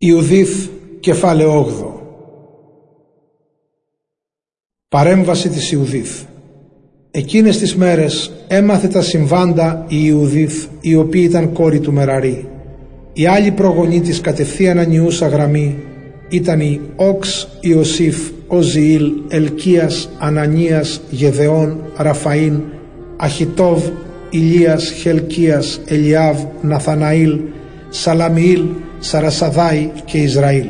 Ιουδίθ κεφάλαιο 8 Παρέμβαση της Ιουδίθ Εκείνες τις μέρες έμαθε τα συμβάντα η Ιουδίθ η οποία ήταν κόρη του Μεραρή. Η άλλη προγονή της κατευθείαν ανιούσα γραμμή ήταν η Όξ Ιωσήφ Οζιήλ Ελκίας Ανανίας Γεδεών Ραφαΐν Αχιτόβ Ηλίας Χελκίας Ελιάβ Ναθαναήλ Σαλαμιήλ Σαρασαδάη και Ισραήλ.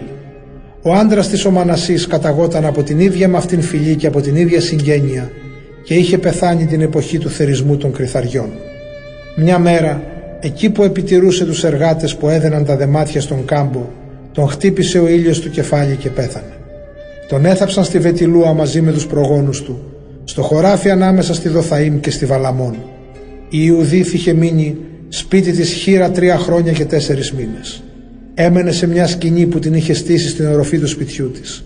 Ο άντρας της Ομανασής καταγόταν από την ίδια με αυτήν φυλή και από την ίδια συγγένεια και είχε πεθάνει την εποχή του θερισμού των κρυθαριών. Μια μέρα, εκεί που επιτηρούσε τους εργάτες που έδαιναν τα δεμάτια στον κάμπο, τον χτύπησε ο ήλιος του κεφάλι και πέθανε. Τον έθαψαν στη Βετιλούα μαζί με τους προγόνους του, στο χωράφι ανάμεσα στη Δοθαήμ και στη Βαλαμών. Η Ιουδίθ είχε μείνει σπίτι της χείρα τρία χρόνια και τέσσερις μήνες. Έμενε σε μια σκηνή που την είχε στήσει στην οροφή του σπιτιού της.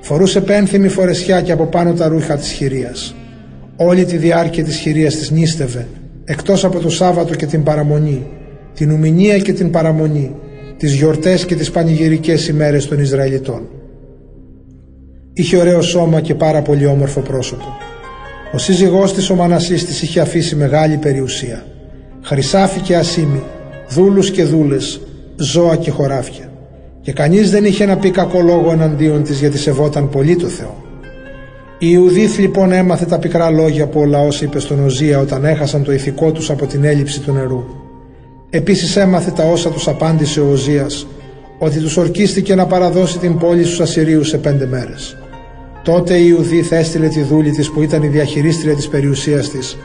Φορούσε πένθυμη φορεσιά και από πάνω τα ρούχα της χειρίας. Όλη τη διάρκεια της χειρίας της νίστευε, εκτός από το Σάββατο και την παραμονή, την ουμηνία και την παραμονή, τις γιορτές και τις πανηγυρικές ημέρες των Ισραηλιτών. Είχε ωραίο σώμα και πάρα πολύ όμορφο πρόσωπο. Ο σύζυγός της ο Μανασής της είχε αφήσει μεγάλη περιουσία. Χρυσάφι και ασίμι, δούλους και δούλες, ζώα και χωράφια. Και κανείς δεν είχε να πει κακό λόγο εναντίον της γιατί σεβόταν πολύ το Θεό. Η Ιουδίθ λοιπόν έμαθε τα πικρά λόγια που ο λαός είπε στον Οζία όταν έχασαν το ηθικό τους από την έλλειψη του νερού. Επίσης έμαθε τα όσα τους απάντησε ο Οζίας ότι τους ορκίστηκε να παραδώσει την πόλη στους Ασσυρίους σε πέντε μέρες. Τότε η Ιουδίθ έστειλε τη δούλη της που ήταν η διαχειρίστρια της περιουσίας της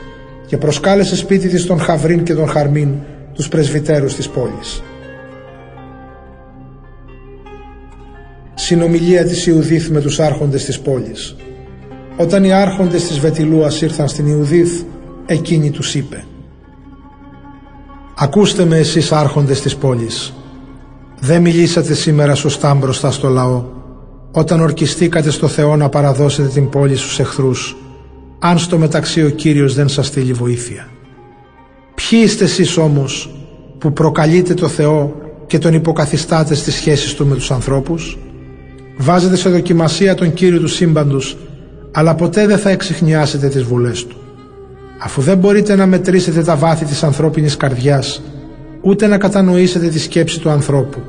και προσκάλεσε σπίτι της τον Χαβρίν και τον Χαρμίν, τους πρεσβυτέρους της πόλης. συνομιλία της Ιουδίθ με τους άρχοντες της πόλης. Όταν οι άρχοντες της Βετιλούας ήρθαν στην Ιουδίθ, εκείνη τους είπε «Ακούστε με εσείς άρχοντες της πόλης. Δεν μιλήσατε σήμερα σωστά μπροστά στο λαό, όταν ορκιστήκατε στο Θεό να παραδώσετε την πόλη στους εχθρούς, αν στο μεταξύ ο Κύριος δεν σας στείλει βοήθεια. Ποιοι είστε εσείς όμως που προκαλείτε το Θεό και τον υποκαθιστάτε στις σχέσεις Του με τους ανθρώπους; Βάζετε σε δοκιμασία τον Κύριο του σύμπαντος, αλλά ποτέ δεν θα εξηχνιάσετε τις βουλές Του. Αφού δεν μπορείτε να μετρήσετε τα βάθη της ανθρώπινης καρδιάς, ούτε να κατανοήσετε τη σκέψη του ανθρώπου,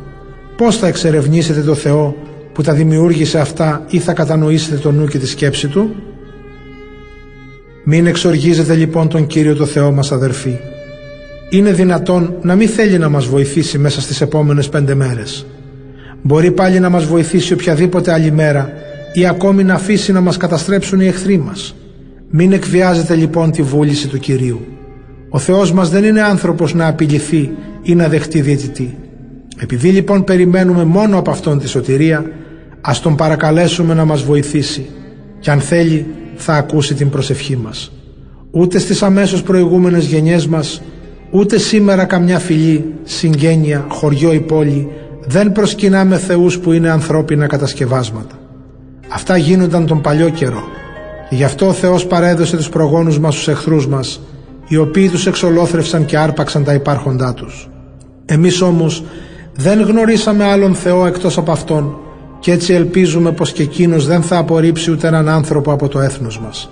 πώς θα εξερευνήσετε το Θεό που τα δημιούργησε αυτά ή θα κατανοήσετε το νου και τη σκέψη Του; Μην εξοργίζετε λοιπόν τον Κύριο το Θεό μας αδερφοί. Είναι δυνατόν να μην θέλει να μας βοηθήσει μέσα στις επόμενες πέντε μέρες. Μπορεί πάλι να μας βοηθήσει οποιαδήποτε άλλη μέρα ή ακόμη να αφήσει να μας καταστρέψουν οι εχθροί μας. Μην εκβιάζετε λοιπόν τη βούληση του Κυρίου. Ο Θεός μας δεν είναι άνθρωπος να απειληθεί ή να δεχτεί διαιτητή. Επειδή λοιπόν περιμένουμε μόνο από Αυτόν τη σωτηρία, ας Τον παρακαλέσουμε να μας βοηθήσει και αν θέλει θα ακούσει την προσευχή μας. Ούτε στις αμέσως προηγούμενες γενιές μας, ούτε σήμερα καμιά φυλή, συγγένεια, χωριό ή πόλη δεν προσκυνάμε θεούς που είναι ανθρώπινα κατασκευάσματα. Αυτά γίνονταν τον παλιό καιρό και γι' αυτό ο Θεός παρέδωσε τους προγόνους μας στους εχθρούς μας οι οποίοι τους εξολόθρευσαν και άρπαξαν τα υπάρχοντά τους. Εμείς όμως δεν γνωρίσαμε άλλον Θεό εκτός από Αυτόν και έτσι ελπίζουμε πως και εκείνος δεν θα απορρίψει ούτε έναν άνθρωπο από το έθνος μας.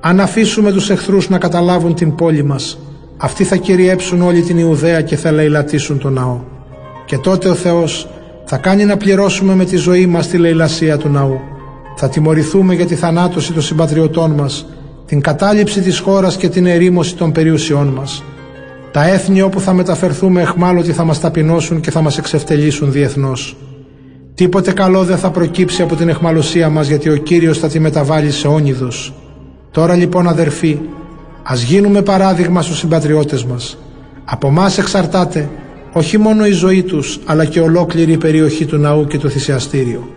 Αν αφήσουμε τους εχθρούς να καταλάβουν την πόλη μας, αυτοί θα κυριέψουν όλη την Ιουδαία και θα λαιλατίσουν τον ναό. Και τότε ο Θεός θα κάνει να πληρώσουμε με τη ζωή μας τη λαιλασία του ναού. Θα τιμωρηθούμε για τη θανάτωση των συμπατριωτών μας, την κατάληψη της χώρας και την ερήμωση των περιουσιών μας. Τα έθνη όπου θα μεταφερθούμε εχμάλωτοι θα μας ταπεινώσουν και θα μας εξευτελίσουν διεθνώς. Τίποτε καλό δεν θα προκύψει από την εχμαλωσία μας γιατί ο Κύριος θα τη μεταβάλει σε όνειδος. Τώρα λοιπόν αδερφοί, ας γίνουμε παράδειγμα στους συμπατριώτες μας. Από μας εξαρτάται όχι μόνο η ζωή τους αλλά και ολόκληρη η περιοχή του ναού και το θυσιαστήριο.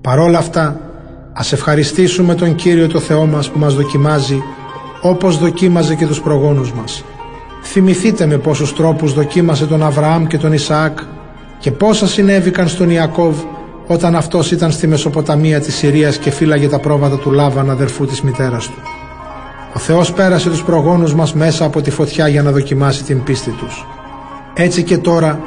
Παρόλα αυτά ας ευχαριστήσουμε τον Κύριο το Θεό μας που μας δοκιμάζει όπως δοκίμαζε και τους προγόνους μας. Θυμηθείτε με πόσους τρόπους δοκίμασε τον Αβραάμ και τον Ισαάκ και πόσα συνέβηκαν στον Ιακώβ όταν αυτός ήταν στη Μεσοποταμία της Συρίας και φύλαγε τα πρόβατα του Λάβαν αδερφού της μητέρας του. Ο Θεός πέρασε τους προγόνους μας μέσα από τη φωτιά για να δοκιμάσει την πίστη τους. Έτσι και τώρα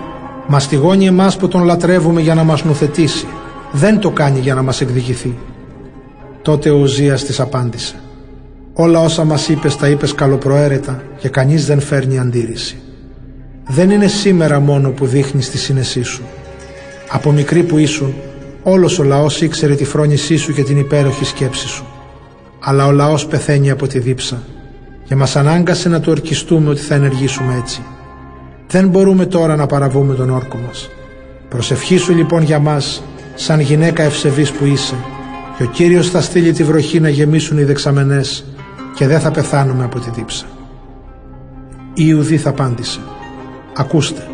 Μαστιγώνει εμάς που τον λατρεύουμε για να μας νουθετήσει. Δεν το κάνει για να μας εκδικηθεί. Τότε ο Ουζίας της απάντησε. Όλα όσα μας είπες τα είπες καλοπροαίρετα και κανείς δεν φέρνει αντίρρηση. Δεν είναι σήμερα μόνο που δείχνεις τη σύνεσή σου. Από μικρή που ήσουν, όλος ο λαός ήξερε τη φρόνησή σου και την υπέροχη σκέψη σου. Αλλά ο λαός πεθαίνει από τη δίψα και μας ανάγκασε να του ορκιστούμε ότι θα ενεργήσουμε έτσι. Δεν μπορούμε τώρα να παραβούμε τον όρκο μας. Προσευχήσου λοιπόν για μας, σαν γυναίκα ευσεβής που είσαι, και ο Κύριος θα στείλει τη βροχή να γεμίσουν οι δεξαμενές και δεν θα πεθάνουμε από τη δίψα. Η Ιουδή θα απάντησε «Ακούστε,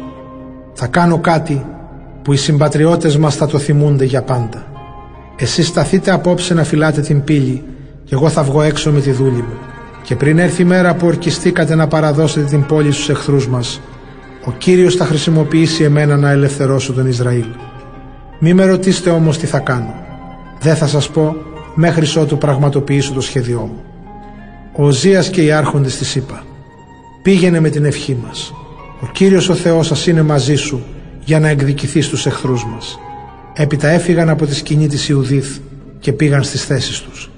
θα κάνω κάτι που οι συμπατριώτες μας θα το θυμούνται για πάντα. Εσείς σταθείτε απόψε να φυλάτε την πύλη και εγώ θα βγω έξω με τη δούλη μου. Και πριν έρθει η μέρα που ορκιστήκατε να παραδώσετε την πόλη στους εχθρούς μας, ο Κύριος θα χρησιμοποιήσει εμένα να ελευθερώσω τον Ισραήλ. Μη με ρωτήσετε όμως τι θα κάνω. Δεν θα σας πω μέχρι ότου πραγματοποιήσω το σχέδιό μου. Ο Οζίας και οι άρχοντες της είπα «Πήγαινε με την ευχή μας. Ο Κύριος ο Θεός σας είναι μαζί σου για να εκδικηθείς στους εχθρούς μας». Έπειτα έφυγαν από τη σκηνή της Ιουδίθ και πήγαν στις θέσεις τους.